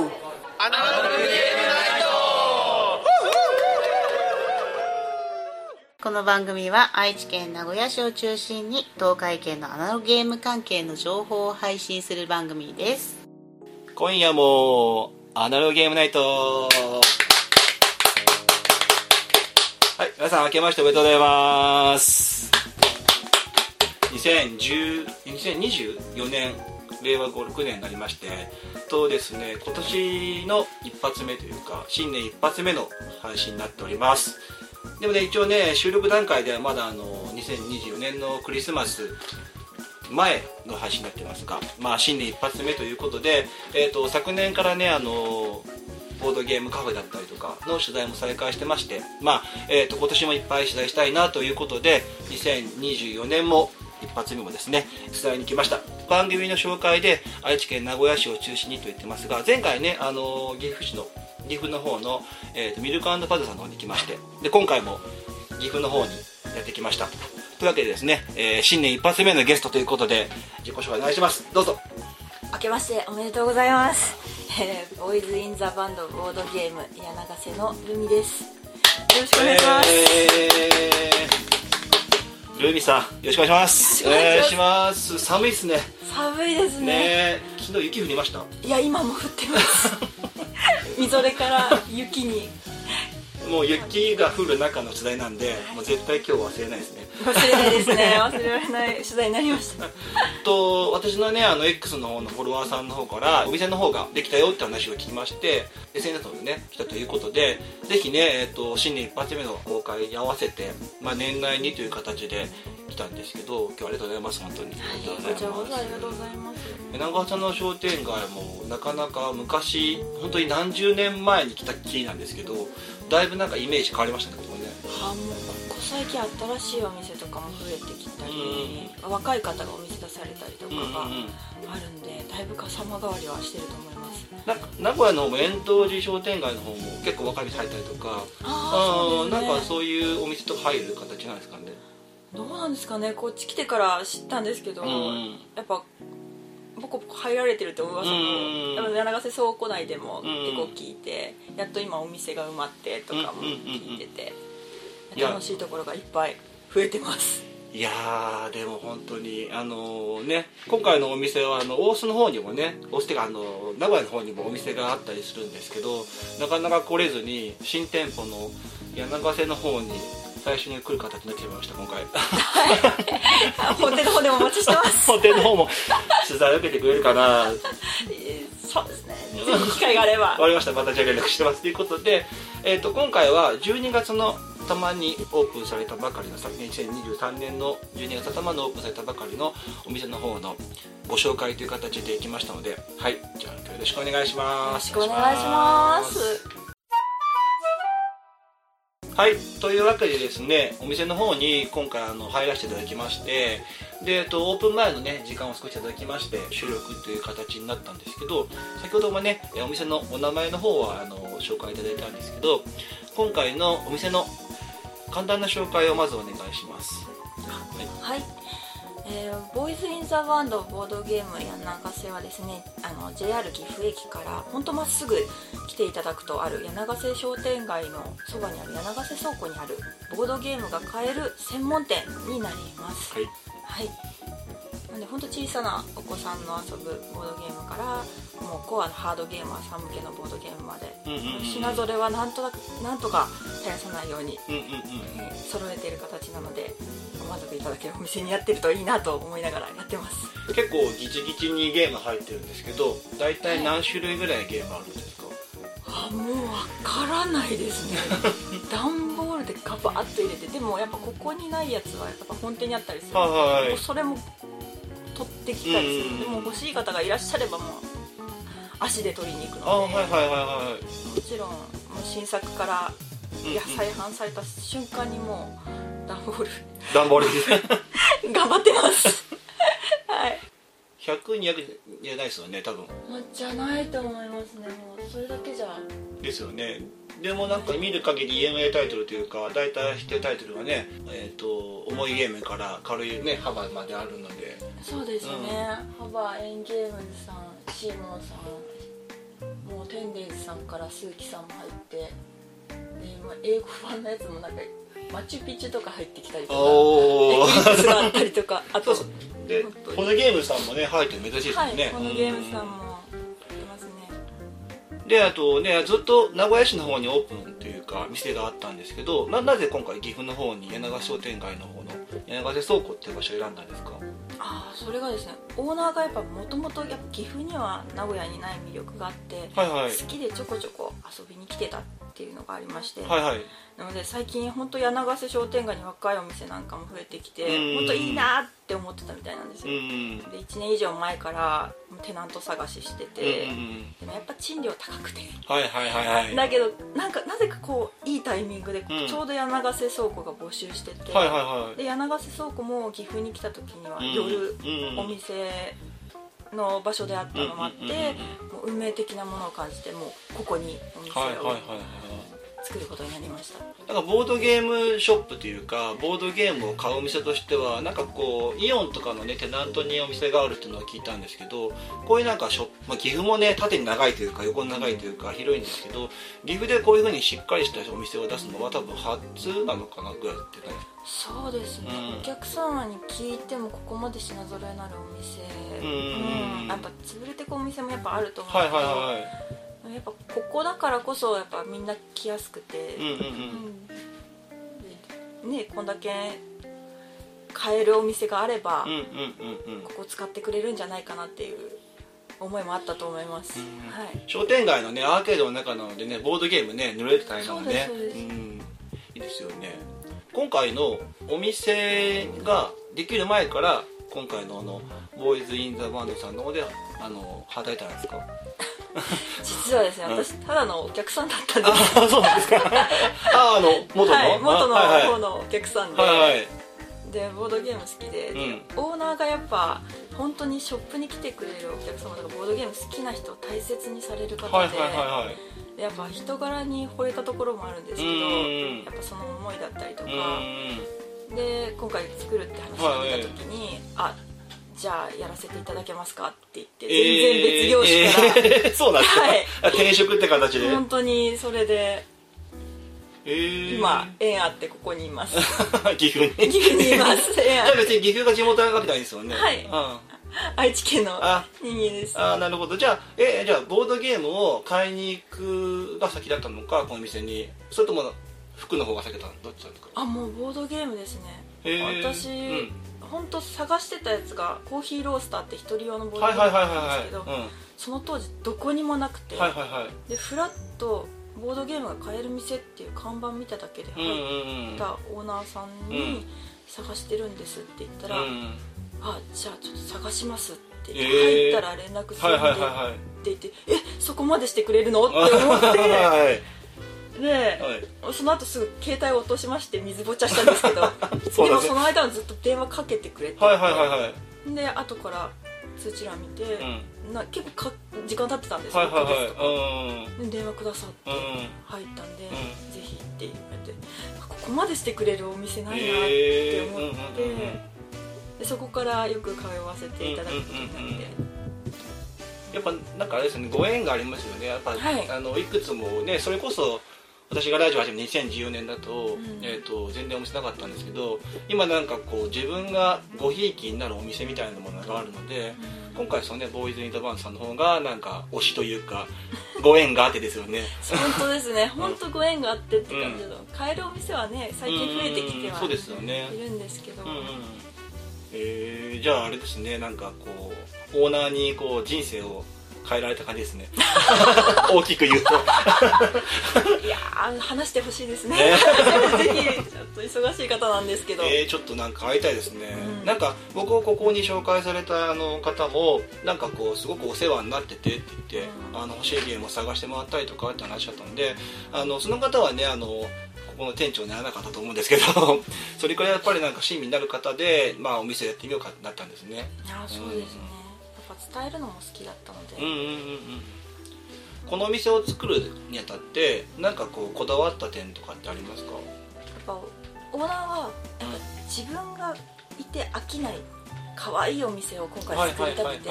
アナログゲームナイトこの番組は愛知県名古屋市を中心に東海圏のアナログゲーム関係の情報を配信する番組です。今夜もアナログゲームナイト。はい皆さん明けましておめでとうございます。2010 2024年令和56年になりましてとですね今年の一発目というか新年一発目の配信になっております。でもね一応ね収録段階ではまだあの2024年のクリスマス前の配信になってますが、まあ、新年一発目ということで、えー、と昨年からねあのボードゲームカフェだったりとかの取材も再開してまして、まあえー、と今年もいっぱい取材したいなということで2024年も一発目もですね取材に来ました。番組の紹介で愛知県名古屋市を中心にと言ってますが前回ねあの岐阜市の岐阜の方の、えー、とミルクパズさんの方に来ましてで今回も岐阜の方にやってきました。というわけでですね、えー新年一発目のゲストということで自己紹介お願いします。どうぞ。明けましておめでとうございます、えー、ボーイズ・イン・ザ・バンドボードゲーム柳ヶ瀬のルミです。よろしくお願いします、えー、ルービーさんよろしくお願いします。お願いします。寒いっすね。寒いですね。ね昨日雪降りました。いや今も降ってます。みぞれから雪に。もう雪が降る中の取材なんでもう絶対今日忘れないですね忘れないですね。忘れられない。取材になりました。と私のねあの X の方のフォロワーさんの方からお店の方ができたよって話を聞きまして SNS の方でね来たということでぜひね、えっと新年一発目の公開に合わせて、まあ、年内にという形で来たんですけど今日はありがとうございます。本当に。ありがとうございます。そありがとうございます。長川さんの商店街もなかなか昔本当に何十年前に来たきりなんですけどだいぶなんかイメージ変わりましたねここね。あもう最近新しいお店とかも増えてきたり、若い方がお店出されたりとかうんうんがあるんで、だいぶ様変わりはしてると思います。なんか名古屋の円東寺商店街の方も結構若い店入ったりとかああね。なんかそういうお店とか入る形なんですかね？どうなんですかね？こっち来てから知ったんですけど、うんやっぱボコボコ入られてるって噂も、うん柳ヶ瀬倉庫内でもん結構聞いて、やっと今お店が埋まってとかも聞いてて、いや楽しいところがいっぱい増えてます。いやーでも本当にあのね今回のお店はあの大須の方にもね大須っていうかあの名古屋の方にもお店があったりするんですけどなかなか来れずに新店舗の柳ヶ瀬の方に最初に来る形になってしまいました今回。本店の方でもお待ちしてます。本店の方も取材を受けてくれるかな。えーそうですね。ぜひ機会があれば。わかりました。またじゃあ連絡してます。ということで、えー、と今回は12月の頭にオープンされたばかりの昨年2023年の12月頭のオープンされたばかりのお店の方のご紹介という形で来ましたのではいじゃあよろしくお願いしよろますしくお願いします。はいというわけでですねお店の方に今回あの入らせていただきましてで、えっと、オープン前のね時間を少しいただきまして収録という形になったんですけど先ほどもねえお店のお名前の方はあの紹介いただいたんですけど今回のお店の簡単な紹介をまずお願いします。はい、えーボーイズ・イン・ザ・バンドボードゲーム柳ヶ瀬はですねあの JR 岐阜駅からほんとまっすぐ来ていただくとある柳ヶ瀬商店街のそばにある柳ヶ瀬倉庫にあるボードゲームが買える専門店になります。はい。はいなんでほんと小さなお子さんの遊ぶボードゲームからもうコアなハードゲーマーさん向けのボードゲームまで、品ぞれはなんとなくなんとか絶やさないようにうんうんうんえー揃えている形なのでご満足いただけるお店にやってるといいなと思いながらやってます。結構ギチギチにゲーム入ってるんですけど大体何種類ぐらいゲームあるんですか？あもうわからないですね。段ボールでガバッと入れてでもやっぱここにないやつはやっぱ本店にあったりするはいはいそれも取ってきたりすうんる。でも欲しい方がいらっしゃればもう足で取りに行くので。あはいはいはいはいもちろんもう新作からうんいや再販された瞬間にもう段ボール。段ボール 頑張ってます。はい。100200じゃないですよね多分。まあじゃないと思いますね。もうそれだけじゃ。ですよねでもなんか見る限り EMA タイトルというか大体知ってるタイトルがね、えー、と重いゲームから軽いね幅まであるので。そうですね、ハバエンゲームズさんシーモンさんもう店さんから鈴木さんも入ってで今英語版のやつもなんかマチュピチュとか入ってきたりとかエクあったりとかあとでこのゲームさんもね入ってる珍しいですはいこのゲームさんもであとねずっと名古屋市の方にオープンというか店があったんですけどななぜ今回岐阜の方に柳川商店街の方の柳ヶ瀬倉庫っていう場所を選んだんですか？ああそれがですねオーナーがやっぱもともと岐阜には名古屋にない魅力があって、はいはい。好きでちょこちょこ遊びに来てたっていうのがありまして、はいはい。なので最近本当柳ヶ瀬商店街に若いお店なんかも増えてきてうん。本当いいなって思ってたみたいなんですうんよ、うん。で1年以上前からテナント探ししてて、でもやっぱ賃料高くて。はいはいはいはい。だけどなんかなぜかこういいタイミングでうん。ちょうど柳ヶ瀬倉庫が募集してて、はいはいはいで柳ヶ瀬倉庫も岐阜に来た時にはうん夜うん。お店の場所であったのもあって、もう運命的なものを感じてもうここにお店を作ることになりました、なんかボードゲームショップというかボードゲームを買うお店としてはなんかこうイオンとかのねテナントにお店があるっていうのは聞いたんですけどこういうなんかショップ、まあ、岐阜もね縦に長いというか横に長いというか広いんですけど岐阜でこういうふうにしっかりしたお店を出すのは多分初なのかなぐらいってね。そうですね、うん。お客様に聞いてもここまで品揃えのあるお店。うんやっぱ潰れてくお店もやっぱあると思うんはいですけど、はいはいやっぱここだからこそやっぱみんな来やすくて、うんうんねこんだけ買えるお店があれば、うんうんうんうん。ここ使ってくれるんじゃないかなっていう思いもあったと思います、うんはい。商店街のねアーケードの中なのでねボードゲームね塗れる大変なのでねそうでいいですよね。今回のお店ができる前から今回のあのボーイズ・イン・ザ・バンドさんの方であの働いたんですか？実はですねうん。私ただのお客さんだったんです。あそうなんですか？ああの元の、はい、元の方のお客さんで、はいはい。でボードゲーム好きで、でうん。オーナーがやっぱ本当にショップに来てくれるお客様とかボードゲーム好きな人を大切にされる方で,、はいはいはいはい。でやっぱ人柄に惚れたところもあるんですけどやっぱその思いだったりとか、うで今回作るって話が出た時に、あじゃあやらせていただけますかって言って全然別業種から、えーえーそうなんですか、はい。あ転職って形で？本当にそれでえー。今縁あってここにいます。岐阜に？岐阜にいます。縁じゃあ別に岐阜が地元なわけないですよね。はい。うん。愛知県のあ。人間です。あーなるほど。じゃあえじゃあボードゲームを買いに行くが先だったのかこの店に？それとも服の方が先だったの？どっちだったかあもうボードゲームですね。私、うん本当探してたやつがコーヒーロースターって一人用のボードゲームはいはいはいなんですけど、その当時どこにもなくて、うんはいはいはい。でフラッとボードゲームが買える店っていう看板見ただけで入ったオーナーさんうにん。探してるんですって言ったら、うんあじゃあちょっと探しますって言っえー。て入ったら連絡すはいるんでって言ってえそこまでしてくれるの？って思って。はいではい。その後すぐ携帯を落としまして水ぼちゃしたんですけど でもその間はずっと電話かけてくれて、はいはいはいはい。で後から通知欄見て、うん。な結構か時間経ってたんですはいはい6ヶ月とかはいで電話くださってうんうん。入ったんで、ん。ぜひって言われてあここまでしてくれるお店ないなってえー思って、うんうんうんうんでそこからよく通わせていただくことになって、うんうんうんやっぱなんかあれですねご縁がありますよね。やっぱ、はい。あのいくつもねそれこそ私がラジオ始め2014年だと,、ん。えー、と全然お店なかったんですけど今なんかこう自分がごひいきになるお店みたいなものがあるので今回そのねボーイズ・イン・ザ・バンドさんの方がなんか推しというかご縁があってですよね。本当ですね。本当ご縁があってって感じの、買えるお店はね最近増えてきてはうんそうですよね。いるんですけど、うんうん。えー、じゃああれですねなんかこうオーナーにこう人生を変えられた感じですね。大きく言うと。いやー話してほしいですね。ね。ぜひちょっと忙しい方なんですけど、えー、ちょっとなんか会いたいですね、うん。なんか僕をここに紹介されたあの方もなんかこうすごくお世話になっててって言って、うん。あの欲しいゲームを探してもらったりとかって話だったんであのその方はねあのここの店長にならなかったと思うんですけど それくらいやっぱりなんか親身になる方で、まあ、お店やってみようかってなったんですね。いやそうですね、やっぱ伝えるのも好きだったので、うんうんうんうん。このお店を作るにあたってなんかこうこだわった点とかってありますか？やっぱオーナーはやっぱ自分がいて飽きない可愛いお店を今回作りたくて。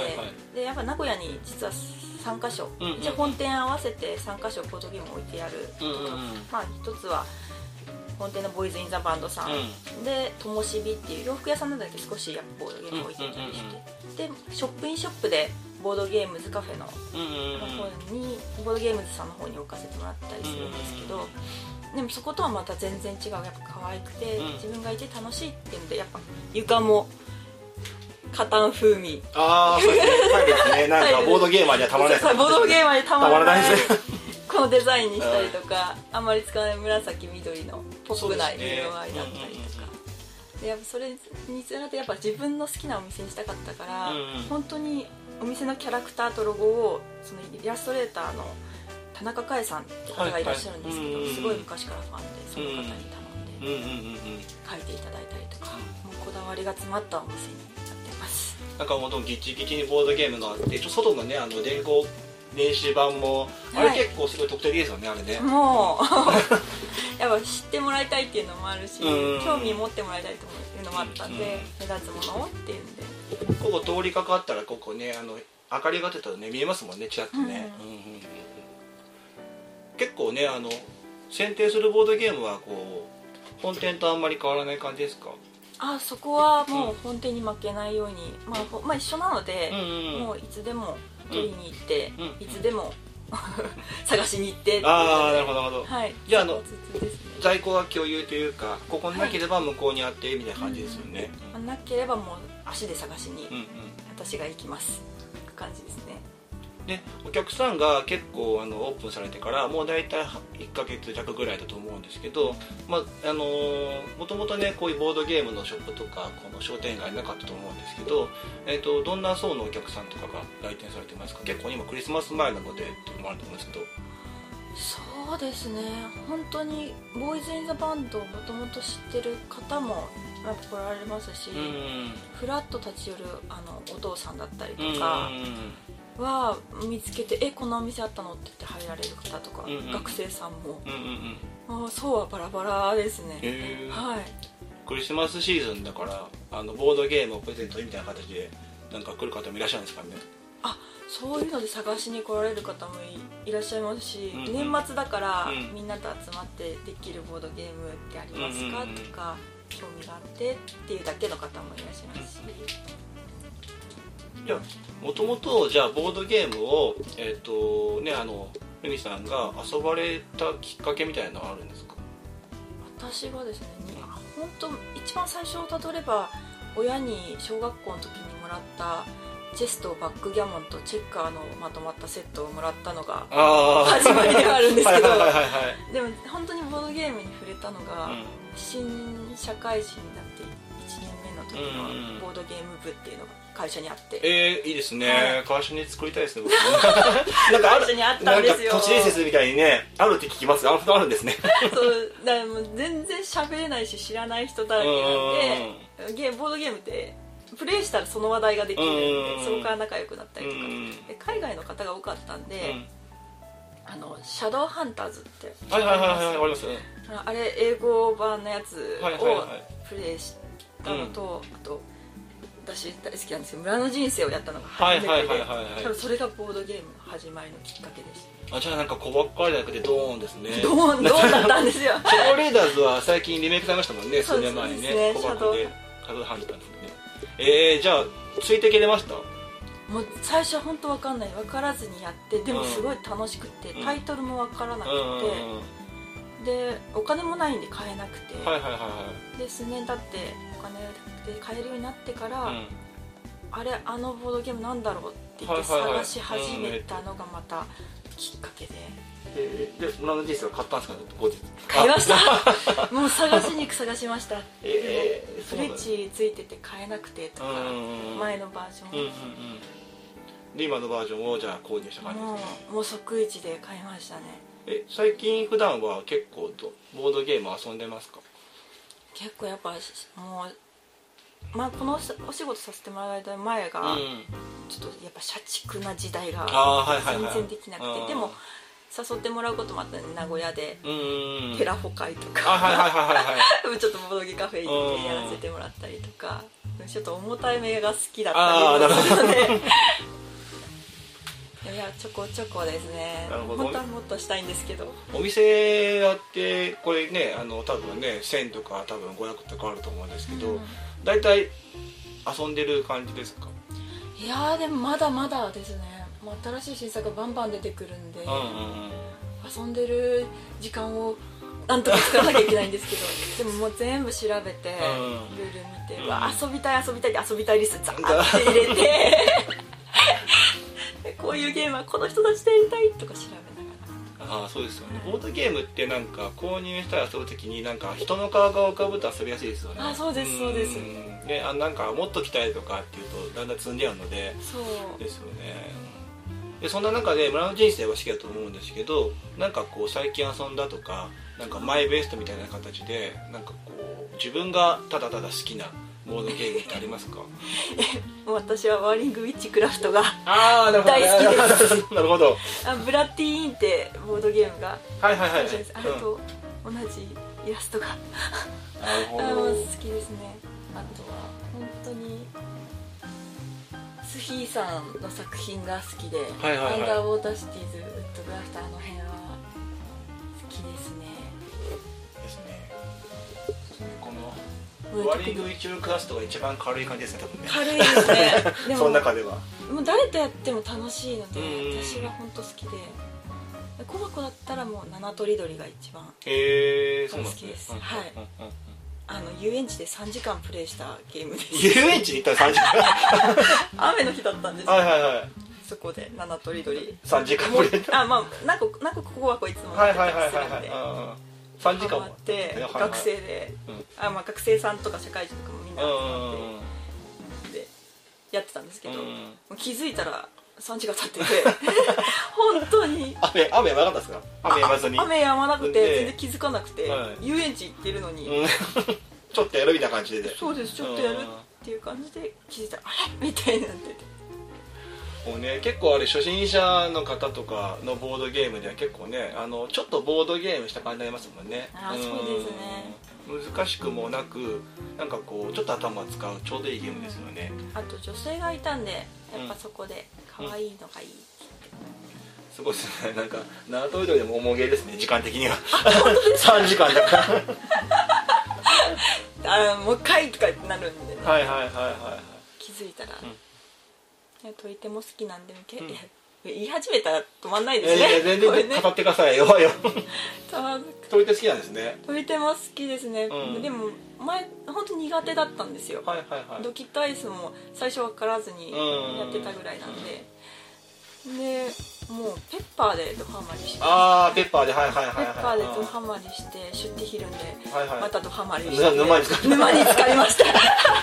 でやっぱ名古屋に実は3箇所、うんうん一応本店合わせて3箇所ボードゲーム置いてある、うんうんうん。まあ一つは本店のボーイズ・イン・ザ・バンドさん、うでともしびっていう洋服屋さんなんだけど少しやっぱボードゲーム置いてたりして、でショップインショップでボードゲームズカフェのうんうんの方にボードゲームズさんの方に置かせてもらったりするんですけど、でもそことはまた全然違うやっぱ可愛くて、うん。自分がいて楽しいっていうんでやっぱ床もカタン風味。ああそうですね。タイルですね。なんか ボードゲーマーにはたまらない。ボードゲーマーにたまらない。たまらないですねこのデザインにしたりとかあんまり使わない紫緑のポップな色合いだったりとか。でやっぱそれにつられてやっぱ自分の好きなお店にしたかったから、うんうん。本当にお店のキャラクターとロゴをそのイラストレーターの田中海さんって方がいらっしゃるんですけど、はいはい。すごい昔からファンでその方に頼んで書いていただいたりとかもうこだわりが詰まったお店になってます。なんか本当ギチギチにボードゲームがあってちょ外のねあの電光電子版もあれはい。結構すごい特徴的ですよねあれね。もう。やっぱ知ってもらいたいっていうのもあるしうん。興味持ってもらいたいというのもあったんでうん。目立つものをっていうんで。ここ通りかかったらここねあの明かりが出たらね見えますもんねちらっとね、うん。うんうんうん。結構ねあの選定するボードゲームはこう本店とあんまり変わらない感じですか？あそこはもう本店に負けないように、まあ、ほまあ一緒なので、うんうんうん。もういつでも取りに行って、うん。いつでも 探しに行ってああなるほどなるほど、はい。じゃああの在庫は共有というかここになければ向こうにあってみたいな感じですよね、まあなければもう足で探しにうんうん。私が行きますって感じですねでお客さんが結構あのオープンされてからもう大体1ヶ月弱ぐらいだと思うんですけど、まああのもともとねこういうボードゲームのショップとかこの商店街なかったと思うんですけど、えー、とどんな層のお客さんとかが来店されてますか？結構今クリスマス前なのでっていうのもあると思うんですけど。そうですね。本当にボーイズ・イン・ザ・バンドをもともと知ってる方もやっぱ来られますし、うん。フラッと立ち寄るあのお父さんだったりうんとかは見つけて「えこんなお店あったの?」って言って入られる方とか、うんうん。学生さんも。うんうんうん。ああそうはバラバラですね、はい。クリスマスシーズンだからあのボードゲームをプレゼントみたいな形でなんか来る方もいらっしゃるんですかね？あそういうので探しに来られる方もいいらっしゃいますし、うんうん。年末だから、うん。みんなと集まってできるボードゲームってありますか、うんうんうんとか興味があってっていうだけの方もいらっしゃいますし、いやもともとじゃあボードゲームをえっ、とねあのルミさんが遊ばれたきっかけみたいなのはあるんですか？私はですねに本当一番最初をたどれば親に小学校の時にもらったチェスとバックギャモンとチェッカーのまとまったセットをもらったのがあ始まりではあるんですけどでも本当にボードゲームに触れたのが、うん。新社会人になって1年目の時のボードゲーム部っていうのが会社にあって、えー、いいですね、はい。会社に作りたいですね僕も なんかある会社にあったなんですよ。都市伝説みたいにねあるって聞きますああるんですね。そうだからもう全然喋れないし知らない人だらけなんでゲーボードゲームってプレイしたらその話題ができるんうん。でそこから仲良くなったりとか。うん。で海外の方が多かったんで、うん。あのシャドウハンターズってはいはいはいはいあります。ねあれ英語版のやつをプレイしたのと、あと私大好きなんですけど村の人生をやったのが初めてで多分それがボードゲームの始まりのきっかけでしあじゃあなんか小ばっかりじゃなくてドーンですね。たドーンドーンだったんですよ。シャドウレーダーズは最近リメイクされましたもんね。数年前にね。そうですね小箱でシャドウハンターですね。えー、じゃあついてきれました？もう最初は本当わかんない分からずにやってでもすごい楽しくて、うん。タイトルも分からなくうんうん。でお金もないんで買えなくて、はいはいはいはい。で数年経ってお金で買えるようになってから、うん。あれあのボードゲームなんだろうって言って探し始めたのがまたきっかけで、えー、で村の人生は買ったんですか？後日。買いました。もう探しにく探しました、えーフレッチついてて買えなくてとか、うん前のバージョン、うんうんうん。で今のバージョンをじゃあ購入した感じですね。もうもう即日で買いましたね。え最近普段は結構とボードゲーム遊んでますか？結構やっぱもうまあこのお仕事させてもらう間前が、うんちょっとやっぱ社畜な時代が全然できなくて、うん。でも誘ってもらうこともあったんで名古屋でうん。テラフォ会とか、ちょっとボードゲカフェ行ってやらせてもらったりとかちょっと重たい目が好きだったりもするので。いやちょこちょこですね。本当はもっとしたいんですけど。お店やってこれねあの多分ね1000とか多分500とかあると思うんですけど、うん大体遊んでる感じですか？いやーでもまだまだですね。もう新しい新作がバンバン出てくるんで、うんうんうん遊んでる時間をなんとか使わなきゃいけないんですけどでももう全部調べて、うん。ルール見て、うん。うわ遊びたい遊びたいって遊びたいリストザーって入れて でこういうゲームはこの人たちとやりたいとか調べながらああそうですよね。ボードゲームってなんか購入したり遊ぶときになんか人の顔が浮かぶと遊びやすいですよね。あそうですそうです。ん。ねあなんかもっと来たいとかっていうとだんだん積んであるのでそう。ですよね。でそんな中で村の人生は好きだと思うんですけどなんかこう最近遊んだとかなんかマイベストみたいな形でなんかこう自分がただただ好きなボードゲームってありますか？私はワーリングウィッチクラフトが大好きです。なるほど。あブラッディーンってボードゲームがはいはいはい、あるじゃないあれうん。と同じイラストが。なるほど。好きですね。あとは本当にスヒーさんの作品が好きで、アンダーウォーターシティーズウッドグラフターの辺は好きですねもうワーリングウィッチュークラストが一番軽い感じですね多分ね。軽いですね。でそもの中では。もう誰とやっても楽しいのでうん。私は本当好きで。コバコだったらもう七とりどりが一番好きです。うんはいうんうんうん。あの遊園地で3時間プレイしたゲームです。遊園地に行ったら3時間？雨の日だったんですよ。はいはいはい。そこで七とりどり。3時間プレイ。あまあ何個何個ここはこいつもはいはいはいはいするんではいあー3時間って学生で、うん。あまあ学生さんとか社会人とかもみんなう集んまってでやってたんですけど、気づいたら3時間経ってて 本当に。雨雨やばなかったですか？雨やまずに。あ雨やまなくてで。全然気づかなくて、はい。遊園地行ってるのに、うん。ちょっとやるみたいな感じで。そうですちょっとやるっていう感じで気づいたらあれ？みたいになっててもうね結構あれ初心者の方とかのボードゲームでは結構ねあのちょっとボードゲームした感じになりますもんね。あーそうですね。うん。難しくもなくなんかこうちょっと頭使うちょうどいいゲームですよね。あと女性がいたんでやっぱそこで可愛いのがいい、すごいですね。なんか縄跳びでも重げですね時間的には。3時間だか。ら あもう一回とかってなるんでね、はいはいはいはいはい。気づいたら、うんとりても好きなんでけ、うん。言い始めたら止まんないいですね。やいや全これね。然語ってくださいよよ。たま鳥って好きなんですね。とりても好きですね、うん。でも前本当苦手だったんですよ、はいはいはい。ドキッとアイスも最初分からずにうんやってたぐらいなんで、でもうペッパーでドハマりして。ああペッパーではいはいはいペはい。ッパーでドハマりしてシュッティヒルンではいはい。またドハマりして、ぬ沼に浸沼に浸かりました。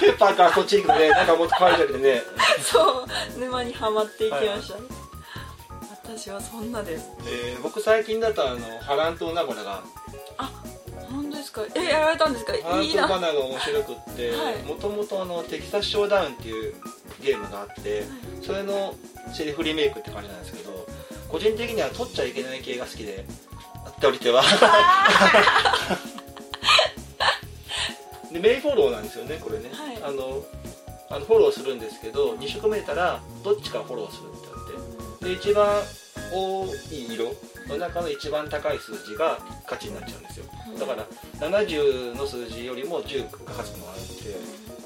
ペッパーからそっち行くとね。なんかもっと可愛いだけでね。そう。沼にはまっていきました、私はそんなです。で僕最近だとあのハラントナゴラが。あ本当ですか？えやられたんですか？ハランいいなトバナが面白くってはい。もともとあのテキサスショーダウンっていうゲームがあってそれのセリフリメイクって感じなんですけど個人的には取っちゃいけない系が好きでやっておりてはでメイフォローなんですよねこれね、はい。あのあのフォローするんですけど2色目たらどっちかフォローするって言って。で一番多い色の中の一番高い数字が勝ちになっちゃうんですよ。だから70の数字よりも10が勝つのがあるん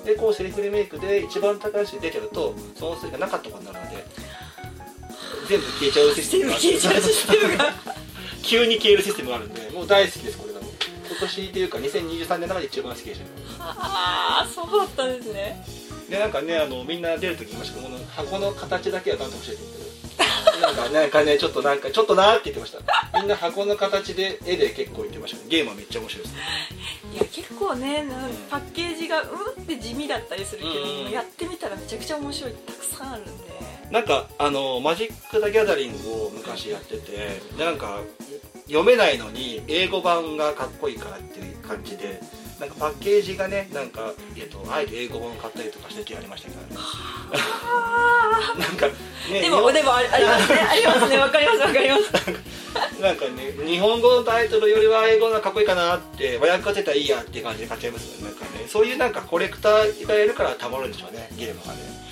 ででこうセリフリメイクで一番高い数字出ちゃうとその数字がなかったことになるので全部消えちゃうシステムがある。消えちゃうシステムが急に消えるシステムがあるんで。もう大好きですこれがもう。今年っていうか2023年の中で一番好きでした。ねああそうだったんですね。でなんかねあのみんな出る時言いましたけどこの箱の形だけは担当教えてってなんかなんかねちょっとなんかちょっとなーって言ってました。みんな箱の形で絵で結構言ってましたね。ゲームはめっちゃ面白いです。ねいや結構ねなんパッケージがうんって地味だったりするけど、うん。やってみたらめちゃくちゃ面白い。たくさんあるんでなんかあのマジック・ザ・ギャザリングを昔やっててでなんか読めないのに英語版がかっこいいからっていう感じでなんかパッケージがねなんか、えっと、あえて英語版を買ったりとかしててありましたけどね。なんかねでもでもありますねありますね。わかりますわかります。なんかね日本語のタイトルよりは英語がかっこいいかなって和訳が出たらいいやっていう感じで買っちゃいますよね。なんかねそういうなんかコレクターがいるからたまるんでしょうねゲームがね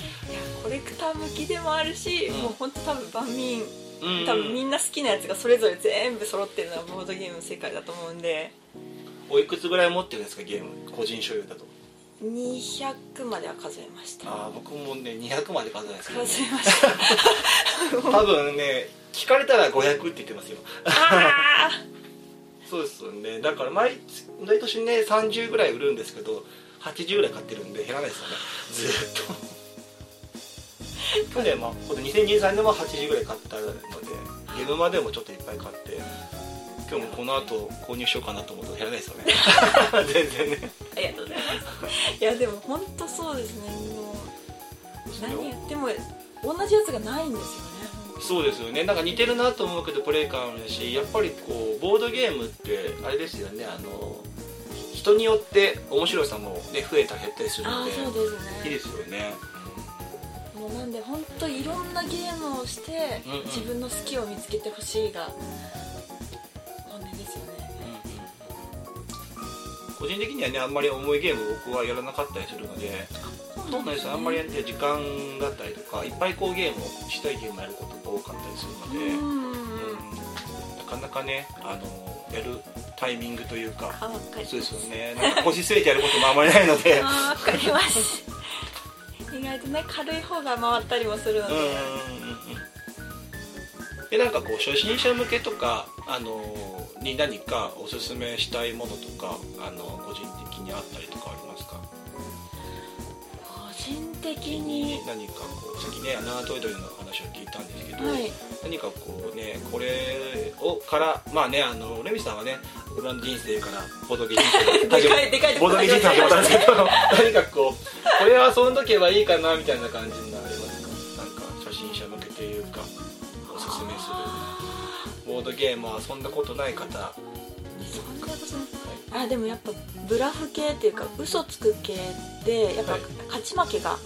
コレクター向きでもあるし、うん。もう本当多分万民うん。多分みんな好きなやつがそれぞれ全部揃ってるのはボードゲームの世界だと思うんで。おいくつぐらい持ってるんですかゲーム個人所有だと？200までは数えました。ああ僕もね200まで数えないですけど、ね、数えました。多分ね聞かれたら500って言ってますよ。あ そうですよね。だから毎毎年ね30ぐらい売るんですけど80ぐらい買ってるんで減らないですよね。ずーっと去年もこの2023年も80ぐらい買ったのでゲームまでもちょっといっぱい買って今日もこの後購入しようかなと思うと減らないですよね。全然ね。ありがとうございます。いやでも本当そうですね。もう何言っても同じやつがないんですよね。そうですよね。なんか似てるなと思うけどプレイ感あるしやっぱりこうボードゲームってあれですよね。あの人によって面白さも、ね、増えたり減ったりするああのでね。いいですよねもうなんで本当いろんなゲームをして、うんうん。自分の好きを見つけてほしいが本音ですよね。個人的にはねあんまり重いゲーム僕はやらなかったりするのでそうなんですよあんまりやって時間だったりとかいっぱいこうゲームをしたいゲームやることが多かったりするので、うんうんなかなかねあのやるタイミングというかそうですよね。なんか腰据えてやることもあんまりないので。あーわかります意外とね軽い方が回ったりもするので、うんうんうんうん。でなんかこう初心者向けとかあのに何かおすすめしたいものとかあの個人的にあったりとかありますか？個人的に。何かこうさっきねアナトイドリの話を聞いたんですけど、はい。何かこうねこれをからまあねあのレミさんはね僕らの人生からボードゲームでかいでかいとこボードゲーム人生始まったんですけど何かこうこれは遊んどけばいいかなみたいな感じになりますか？なんか初心者向けというかおすすめする。ボードゲームを遊んだことない方そんなことない。あでもやっぱブラフ系っていうか嘘つく系でやっぱはい。勝ち負けが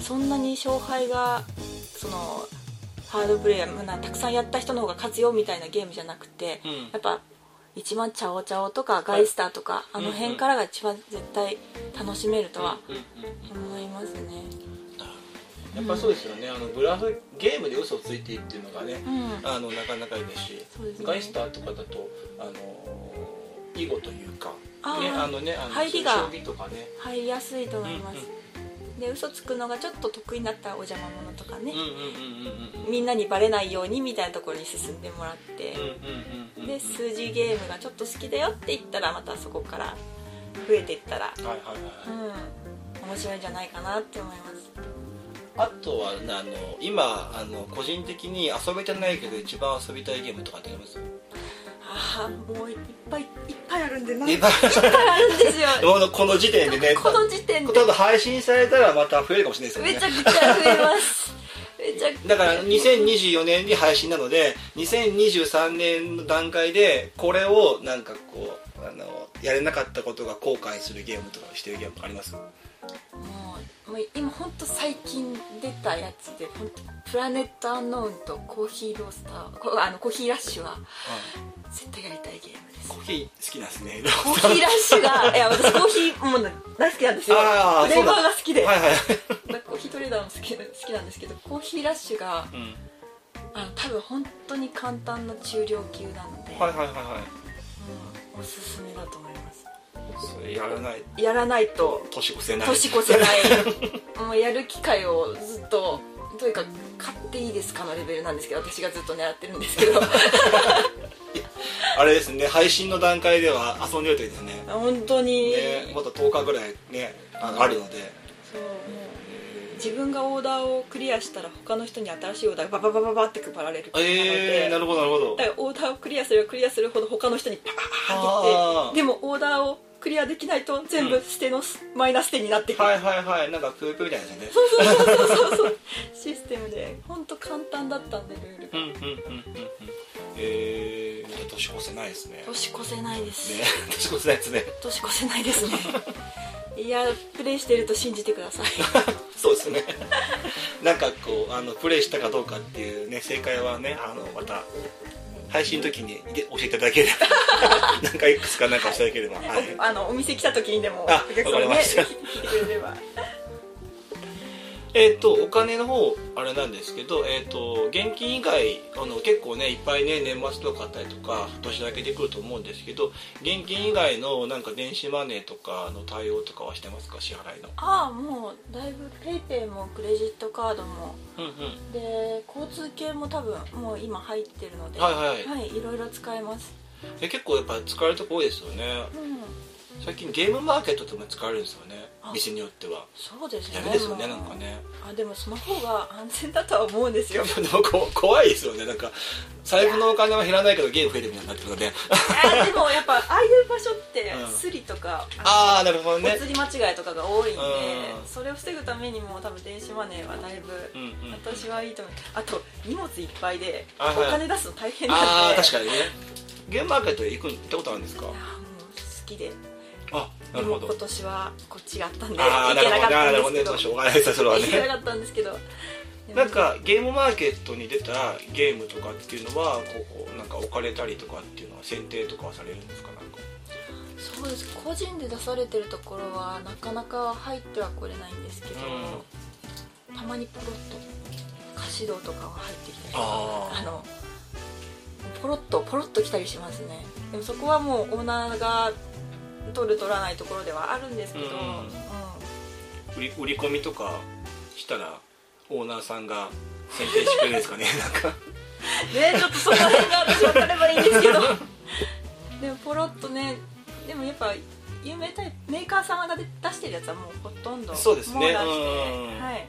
そんなに勝敗がそのハードプレイヤーなたくさんやった人の方が勝つよみたいなゲームじゃなくて、うん。やっぱ一番チャオチャオとかガイスターとか、あの辺からが一番絶対楽しめるとはうんうんうん思いますね。やっぱそうですよね。あのブラフゲームで嘘をついていいっていうのがね、うん。あのなかなかいいですしね。ガイスターとかだとあの囲碁というかねあのねあの入りが将棋とかね。入りやすいと思います、うんで嘘つくのがちょっと得意になったお邪魔者とかね。みんなにバレないようにみたいなところに進んでもらって、で数字ゲームがちょっと好きだよって言ったらまたそこから増えていったらうん面白いんじゃないかなって思います。あとはあの今あの個人的に遊べてないけど一番遊びたいゲームとかってあります？ああもういっぱいいっぱいあるんでな。いいっぱいあるんですよ。このこの時点で。ねこの時点で多分配信されたらまた増えるかもしれないですよね めちゃくちゃ増えます。だから2024年に配信なので2023年の段階でこれをなんかこうあのやれなかったことが後悔するゲームとかしてるゲームあります？もうもう今本当最近出たやつでプラネットアンノーンとコーヒーロースターこあのコーヒーラッシュは絶対やりたいゲームです。コーヒー好きなんですね。コーヒーラッシュが いや私コーヒーもう大好きなんですよ。フレーバーが好きで、はいはいコーヒートレーダーも好き好きなんですけどコーヒーラッシュがうん。あの多分本当に簡単な中量級なので、はいはいはいはい。うんおすすめだと思いますやらない。やらないと。年越せない。年越せない。もうやる機会をずっととにかく買っていいですかのレベルなんですけど私がずっと狙ってるんですけど。あれですね配信の段階では遊んでるといいですね。本当に、ねまだ10日ぐらいねああるので。そう自分がオーダーをクリアしたら他の人に新しいオーダーがバババババって配られるえー、なるほどなるほど。だからオーダーをクリアすればクリアするほど他の人にパーってでもオーダーをクリアできないと全部捨ての、マイナス点になっていく、はいはいはい。なんかプープーみたいなね。そうそうそうそうそう。システムで。本当簡単だったんでルールが、うんうんうんうんうん。えー、年越せないですね。年越せないです、ね。年越せないですね。年越せないですね。いやプレイしてると信じてください。そうですね。なんかこうあのプレイしたかどうかっていうね正解はねあのまた配信の時にで教えていただければ。なんかいくつかなんかしていただければ。はい。おあのお店来た時にでもあお客さんねわかえっ、とお金の方あれなんですけど、えっ、と現金以外あの結構ねいっぱいね年末とかあったりとか年明けてくると思うんですけど現金以外のなんか電子マネーとかの対応とかはしてますか？支払いの。ああもうだいぶペイペイもクレジットカードも。うんうん。で交通系も多分もう今入ってるのではいはいはい、いろいろ使えます。え結構やっぱ使われるとこ多いですよね。うん最近ゲームマーケットでも使われるんですよね。あ店によっては。そうですね。ダメですよねもうんなかね。あでもその方が安全だとは思うんですよ。でもこ怖いですよね。なんか財布のお金は減らないけどゲーム増えるみたいになってるのであでもやっぱああいう場所ってうんスリとか、ああなるほどね。お釣り間違いとかが多いんで、うん。それを防ぐためにも多分電子マネーはだいぶ、うんうん私はいいと思う。あと荷物いっぱいでおはいはい。金出すの大変なんで。ああ確かにね。ゲームマーケットへ行く行ったことあるんですか？好きででもるほど。今年はこっちがあったんでああ行けなかったんですけど。しょうがないですよそれはね。行けなかったんですけど。なんかゲームマーケットに出たゲームとかっていうのはこうなんか置かれたりとかっていうのは選定とかはされるんですか？なんか。そうです。個人で出されてるところはなかなか入ってはこれないんですけど、たまにポロッと歌詞道とかは入ってきたりあー。あのポロッとポロッと来たりしますね。でもそこはもうオーナーが取る取らないところではあるんですけど、売り売り込みとかしたらオーナーさんが選定してくれるんですかね なんか。ねちょっとその辺が私分かればいいんですけど。でもポロッとねでもやっぱ有名タイプメーカー様が出してるやつはもうほとんどそうですね。もう出して、うん。はい。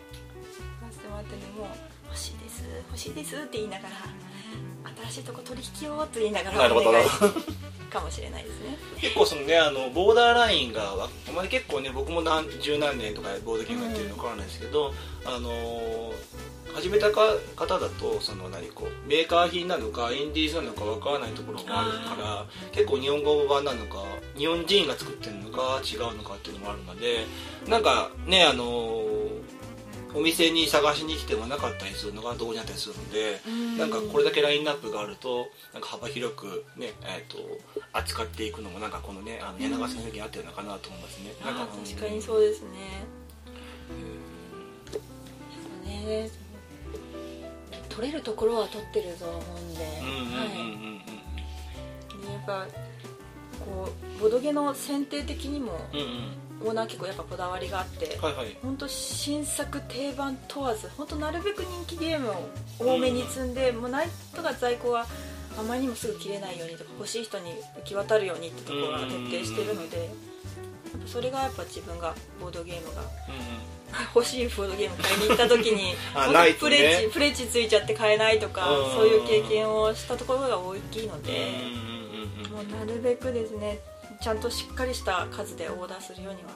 出してもらってねもう欲しいです欲しいですって言いながら新しいとこ取引をと言いながらなるほど。お願いかもしれないですね。結構そのねあのボーダーラインがわまあ、結構ね僕も何十何年とかボードゲームやってるのかわからないですけど、あのー始めたか方だとその何こうメーカー品なのかインディーズなのかわからないところもあるから結構日本語版なのか日本人が作ってるのか違うのかっていうのもあるのでなんかねあのーお店に探しに来てもなかったりするのが同時にあったりするのでん。なんかこれだけラインナップがあるとなんか幅広くね、えー、と扱っていくのもなんかこのねあの柳川先生に合ってるのかなと思いますね。なんか確かにそうですね。そうね。取れるところは取ってると思うんで、やっぱこうボドゲの選定的にもうんうんオーナー結構やっぱこだわりがあってはいはい。本当新作定番問わず本当なるべく人気ゲームを多めに積んで、もうなんとか在庫はあまりにもすぐ切れないようにとか欲しい人に行き渡るようにってところが徹底してるので、やっぱそれがやっぱ自分がボードゲームが欲しいボードゲーム買いに行った時に プレッチプレッチついちゃって買えないとかうん。そういう経験をしたところが大きいので。うんうんうんうん。もうなるべくですねちゃんとしっかりした数でオーダーするようには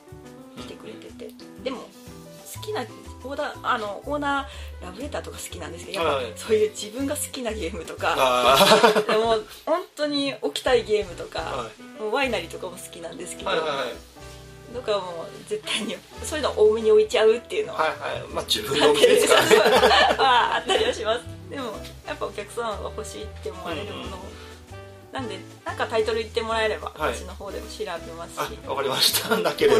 してくれてて。でも好きなオーダーあのオーナーラブレターとか好きなんですけどやっぱはい。そういう自分が好きなゲームとかあ でも本当に置きたいゲームとか、はもうワイナリーとかも好きなんですけど、ーはいはいはい。とかもう絶対にそういうの多めに置いちゃうっていうのは、はいはい。まあ自分のお店ですからね。はあったりはします。でもやっぱお客様が欲しいって思われるものを、なんでなんかタイトル言ってもらえれば、はい。私の方でも調べますし。あわかりました。なけれは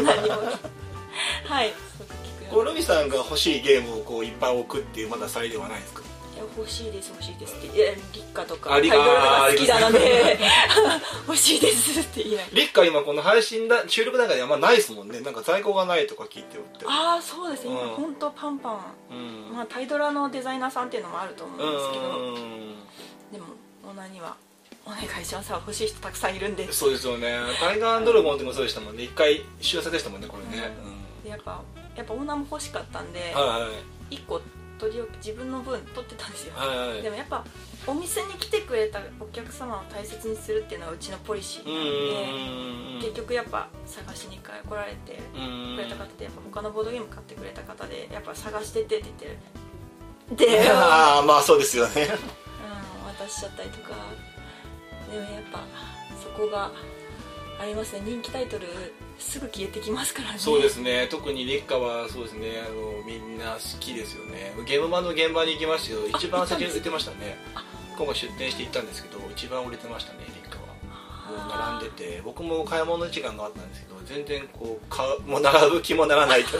い。こうロビさんが欲しいゲームをこういっぱい置くっていうまだ際ではないですか？いや欲しいです欲しいですって。い。や立夏とかタイトルとかあ好きなので 欲しいですって言いながら。リッカ今この配信だ収録の中であんまないですもんね。なんか在庫がないとか聞いておってああそうですね。今うん。本当パンパン。うん。まあタイドラのデザイナーさんっていうのもあると思うんですけど。うん。でもオーナーにはお願いします。欲しい人たくさんいるんで。そうですよね。タイガードラゴンでもそうでしたもんね。一回終作でしたもんねこれね、でやっぱやっぱオーナーも欲しかったんでうん、はいはい。1個取り置き自分の分取ってたんですよ。はいはい。でもやっぱお店に来てくれたお客様を大切にするっていうのはうちのポリシーうなんんで結局やっぱ探しに来られてうんくれた方でやっぱ他のボードゲーム買ってくれた方でやっぱ探しててって言ってで、うん、ああまあそうですよね。渡しちゃったりとかでもやっぱそこがありますね。人気タイトルすぐ消えてきますからね。そうですね。特に立夏はそうですね。あのみんな好きですよね。ゲームマの現場に行きましたけど一番先に売ってましたね。今回出店して行ったんですけど一番売れてましたね立夏は。あもう並んでて。僕も買い物時間があったんですけど全然こう買うもう並ぶ気もならないと。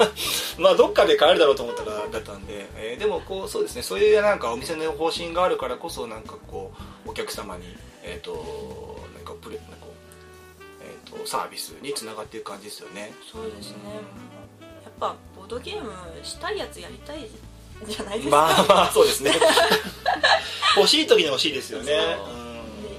まあどっかで買えるだろうと思ったらだったんで、えーでもこうそうですね。そういうなんかお店の方針があるからこそなんかこうお客様にえっ、となんかプレなんかこう、えー、とサービスにつながっていく感じですよね。そうですね。やっぱボードゲームしたいやつやりたいじゃないですか、まあまあそうですね。欲しい時に欲しいですよね。で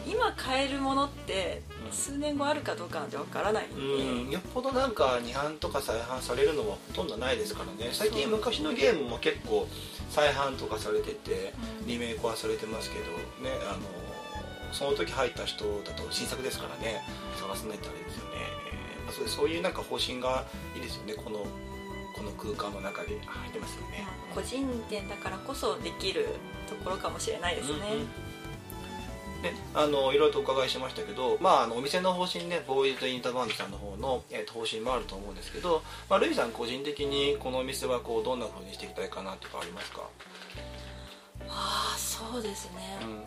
今買えるものって数年後あるかどうかなんてわからないんで、うん、よっぽどなんか二販とか再販されるのはほとんどないですからね。最近昔のゲームも結構再販とかされててうん。リメイクはされてますけどねあのその時入った人だと新作ですからね探さないとあれですよね、えーそうそういうなんか方針がいいですよね。このこの空間の中で入ってますよね、個人店だからこそできるところかもしれないですね、であのいろいろとお伺いしましたけど、まあ、あのお店の方針ねボーイズ・インターバンドさんの方の、えーと方針もあると思うんですけど、まあ、ルイさん個人的にこのお店はこうどんな風にしていきたいかなとかありますか、ああそうですね。う、ん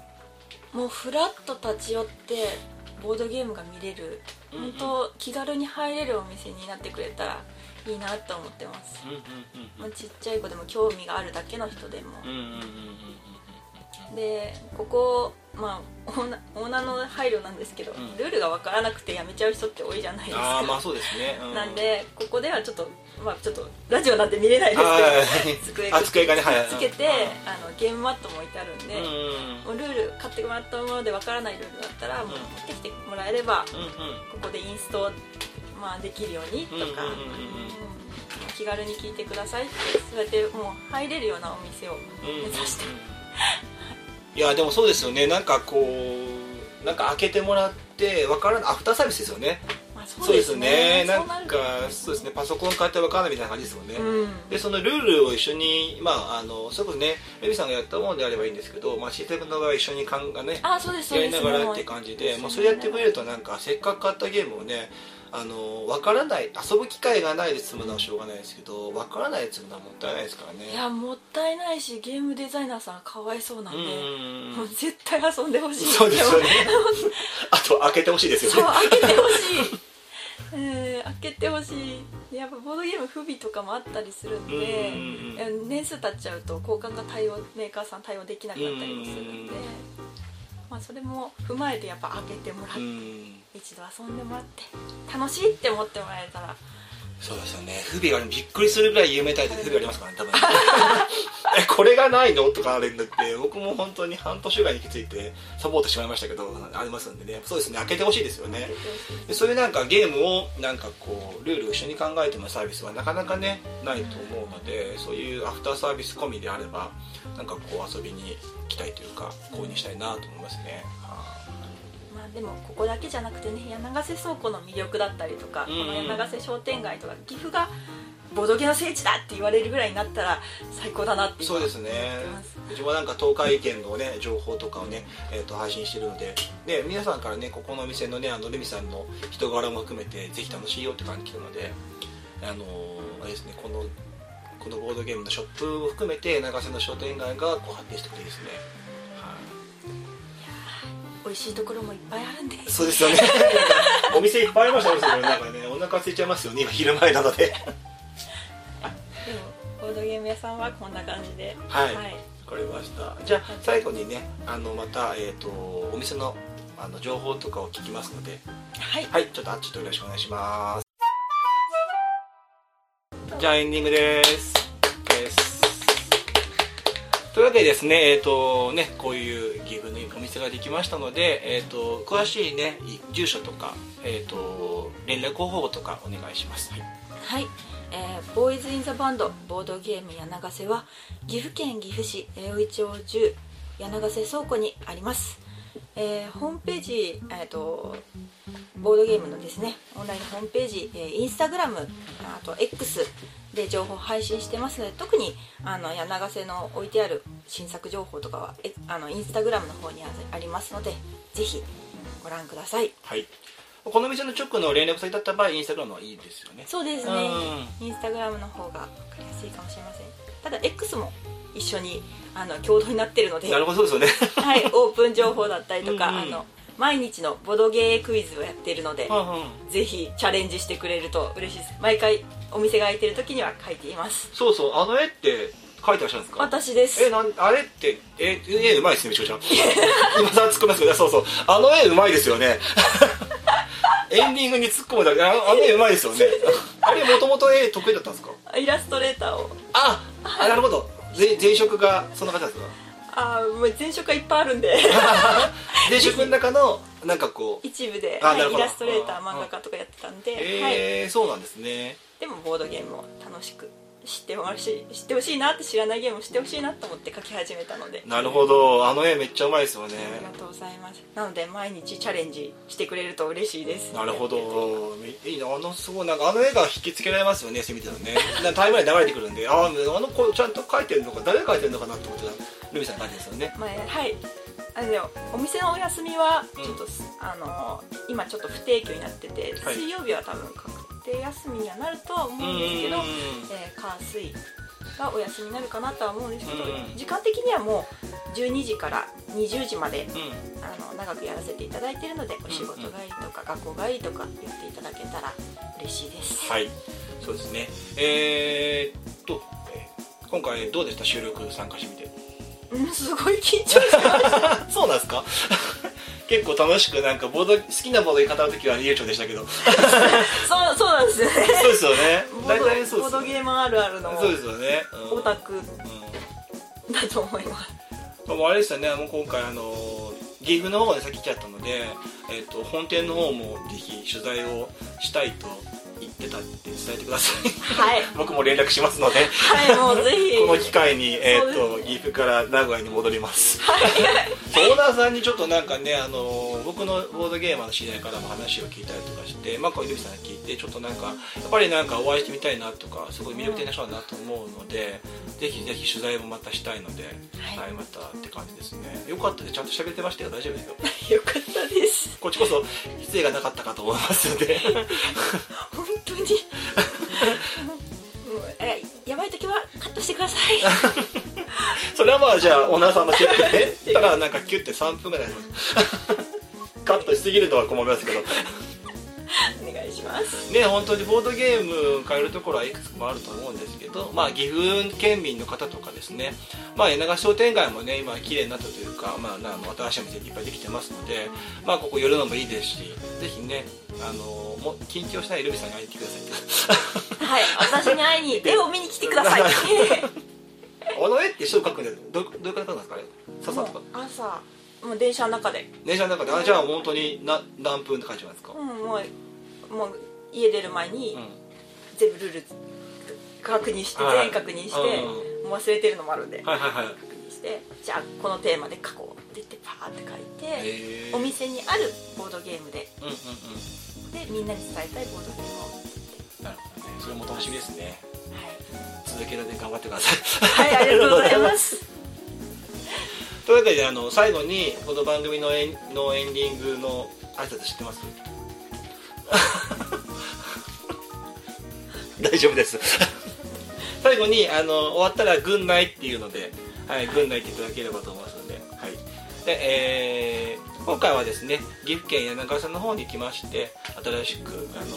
もうフラッと立ち寄ってボードゲームが見れる。本当気軽に入れるお店になってくれたらいいなと思ってます、まあ、ちっちゃい子でも興味があるだけの人でも、でここまあオーナオーナーの配慮なんですけど、ん。ルールが分からなくてやめちゃう人って多いじゃないですか。ああまあそうですね、うなんでここではちょっとまあちょっとラジオなんて見れないですけど机がつけてうん。あのゲームマットも置いてあるんで、うん。もうルール買ってもらったものでわからないルールだったらもう持ってきてもらえればうんうん。ここでインスト、まあ、できるようにとか、うんうんうんうん。うん。気軽に聞いてくださいってそうやってもう入れるようなお店を目指して、いやでもそうですよね。なんかこうなんか開けてもらってわからないアフターサービスですよね。まあ、そううですすね。ねなんかそうですね。パソコン買ってわからないみたいな感じですもんね、うん。でそのルールを一緒にまああのそれこそねレビさんがやったものであればいいんですけど、まあ、システムの場合は一緒に考えねあそうですやりながらって感じでもうそれやってくれるとなんかせっかく買ったゲームをねあの分からない遊ぶ機会がないで済むのはしょうがないですけど分からないで済むのはもったいないですからね。いやもったいないしゲームデザイナーさんかわいそうなんで、うんもう絶対遊んでほしいそうですよね。あと開けてほしいですよそうね開けてほしいうん開けてほしい。やっぱボードゲーム不備とかもあったりするんでうんうん年数経っちゃうと交換が対応メーカーさん対応できなくなったりもするんでうん。まあそれも踏まえてやっぱ開けてもらって、うん。一度遊んでもらって楽しいって思ってもらえたらそうですよね。不備がびっくりするぐらい有名タイトルで不備ありますからね多分。えこれがないの？とかあるんだって僕も本当に半年ぐらいに気づいてサボってしまいましたけどありますんでね。そうですね開けてほしいですよね。でそういうなんかゲームをなんかこうルールを一緒に考えてもサービスはなかなかねないと思うのでそういうアフターサービス込みであればなんかこう遊びに来たいというか購入したいなと思いますね、あでもここだけじゃなくてね柳瀬倉庫の魅力だったりとか、この柳瀬商店街とか岐阜がボドゲの聖地だって言われるぐらいになったら最高だなって今そうですね。思ってます。うちもなんか東海圏のね情報とかをね、えー、と配信してるのでで皆さんからねここのお店のねあのレミさんの人柄も含めてぜひ楽しいよって感じ来てるのであのーあれですねこのこのボードゲームのショップを含めて長瀬の商店街がこう発展してくれですね、はい美味しいところもいっぱいあるんで。そうですよね。お店いっぱいありましたよねなんかね。お腹空いちゃいますよね今昼前なので。でもボードゲーム屋さんはこんな感じで。はい。わかりました。じゃあ最後にねあのまた、えー、とお店のあの情報とかを聞きますので。はい。はいちょっとあっちとよろしくお願いします。じゃあエンディングですというわけでですねえっ、とねこういう岐阜のお店ができましたのでえっ、と詳しいね住所とかえっ、と連絡方法とかお願いします。はい。はい、えーボーイズ・イン・ザ・バンドボードゲーム柳瀬は岐阜県岐阜市江尾町中柳瀬倉庫にあります、えーホームページ、えー、とボードゲームのですねオンラインホームページ、えーインスタグラムあと X で情報配信してますので特にあの柳瀬の置いてある新作情報とかはえあのインスタグラムの方にあありますのでぜひご覧ください。はい。この店の直の連絡先だった場合インスタグラムはいいですよね。そうですね。インスタグラムの方が分かりやすいかもしれません。ただ X も一緒にあの共同になってるのでなるほどそうですよね。はい、オープン情報だったりとか、うんうん。あの毎日のボドゲークイズをやっているので、うんうん。ぜひチャレンジしてくれると嬉しいです。毎回お店が開いてる時には書いています。そうそう。あの絵って描いてらっしゃるんですか？私です。えなんあれってえ絵うまいですねみちこちゃ。ん 今さん突っ込みますけどそうそう。あの絵うまいですよね。エンディングに突っ込むだけ。あのあの絵うまいですよね。あれもともと絵得意だったんですか？イラストレーターを。ああなるほど。ぜ前職がそんな方ですか？あ前職がいっぱいあるんで。前職の中のなんかこう一部で、はいイラストレーターうん漫画家とかやってたんで、はい、えー、そうなんですね。でもボードゲームを楽しく知ってほしい知ってほしいなって知らないゲームを知ってほしいなと思って書き始めたので。なるほど。あの絵めっちゃうまいですよね。ありがとうございます。なので毎日チャレンジしてくれると嬉しいです。なるほど。いいな。あのすごいなんかあの絵が引きつけられますよねそういう意味ではねタイムラインに流れてくるんで。あああの子ちゃんと描いてるのか誰が描いてるのかなと思ってたらルミさんの感じですよね。まあ、はい。あのでもお店のお休みはうんちょっと、あの今ちょっと不定休になってて、はい。水曜日は多分確定休みにはなるとは思うんですけど、うん。えー、火水がお休みになるかなとは思うんですけど、うん。時間的にはもう12時から20時までうん。あの長くやらせていただいているのでお仕事帰りとか学校帰りとか言っていただけたら嬉しいです。はい。そうですね。えー、っとえー今回どうでした？収録参加してみて。うんすごい緊張してます そうなんですか？結構楽しくなんかボード好きなボードに語るときは悠長でしたけど。そうそうなんですよね。そうですよね。ボ大体そうですよドゲームあるあるの。そうですよね、うん。オタク。うん。だと思います。まあもうあれですよね、あの今回あの岐阜の方まで先来ちゃったので、えっと本店の方もぜひ取材をしたいと言ってたって伝えてください。はい 僕も連絡しますので、はいもうぜひこの機会にえっそうと岐阜から名古屋に戻ります。オーナーさんにちょっとなんかね、あの僕のボードゲーマーの知り合いからも話を聞いたりとかして、まあこうゆるさんに聞いてちょっとなんかやっぱりなんかお会いしてみたいなとか、すごい魅力的な人だなと思うので、ぜひぜひ取材もまたしたいので、はいはい、またって感じですね。よかったです。ちゃんと喋ってましたよ。大丈夫ですよ。よかったですこっちこそ失礼がなかったかと思いますので。本当に。えやばい時はカットしてください。それはまあじゃあオーナーさんのチェックで、たらなんかキュッて3分ぐらい カットしすぎるのは困りますけど。ます。ね本当にボードゲーム買えるところはいくつもあると思うんですけど、まあ、岐阜県民の方とかですね、まあ、柳川商店街もね今綺麗になったというか、まあ、新しいお店いっぱいできてますので、まあ、ここ寄るのもいいですしぜひねあのもう緊張しないルビさんに会いに来てください。ってはい私に会いに絵を見に来てください。あの絵って人描くんでどどういう方なんですかね？ささとか。朝もう電車の中で、電車の中で。あじゃあ本当にな何分って書いてますか、うん、もうもう家出る前にうん。全部ルール確認してはい。全員確認して、もう忘れてるのもあるんで、確認してじゃあこのテーマで書こうって言ってパーって書いて、お店にあるボードゲームで。でみんなに伝えたいボードゲームをなるほどね。それも楽しみですね。は続けるので頑張ってください。い、はい、ありがとうございます。というわけであの最後にこの番組のエンのエンディングの挨拶知ってます？大丈夫です。最後にあの終わったら「軍内」っていうので「はい、軍内」っていただければと思いますので,、はい。でえー今回はですね岐阜県柳川さんの方に来まして新しくあの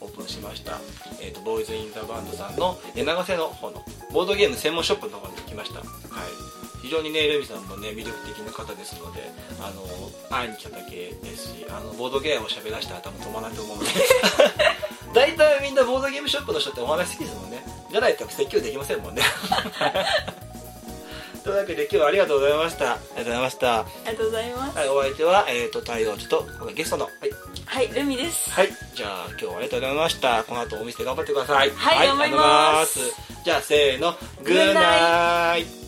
オープンしました、えー、とボーイズ・イン・ザ・バンドさんの柳瀬の方のボードゲーム専門ショップの方に来ました、はい、非常にねルミさんもね魅力的な方ですのであの会いに来ただけですしあのボードゲームを喋らせたら多分止まらないと思うので。大体みんなボードゲームショップの人ってお話好きですもんね。じゃないと説教できませんもんね。というわけで今日はありがとうございました。ありがとうございました。ありがとうございます。はいお相手は、えー、と太陽寺とゲストのはい。はいルミです。はい、じゃあ今日はありがとうございました。この後お店頑張ってください。はい頑張ります。ありがとうございます。じゃあせーの、グッナイ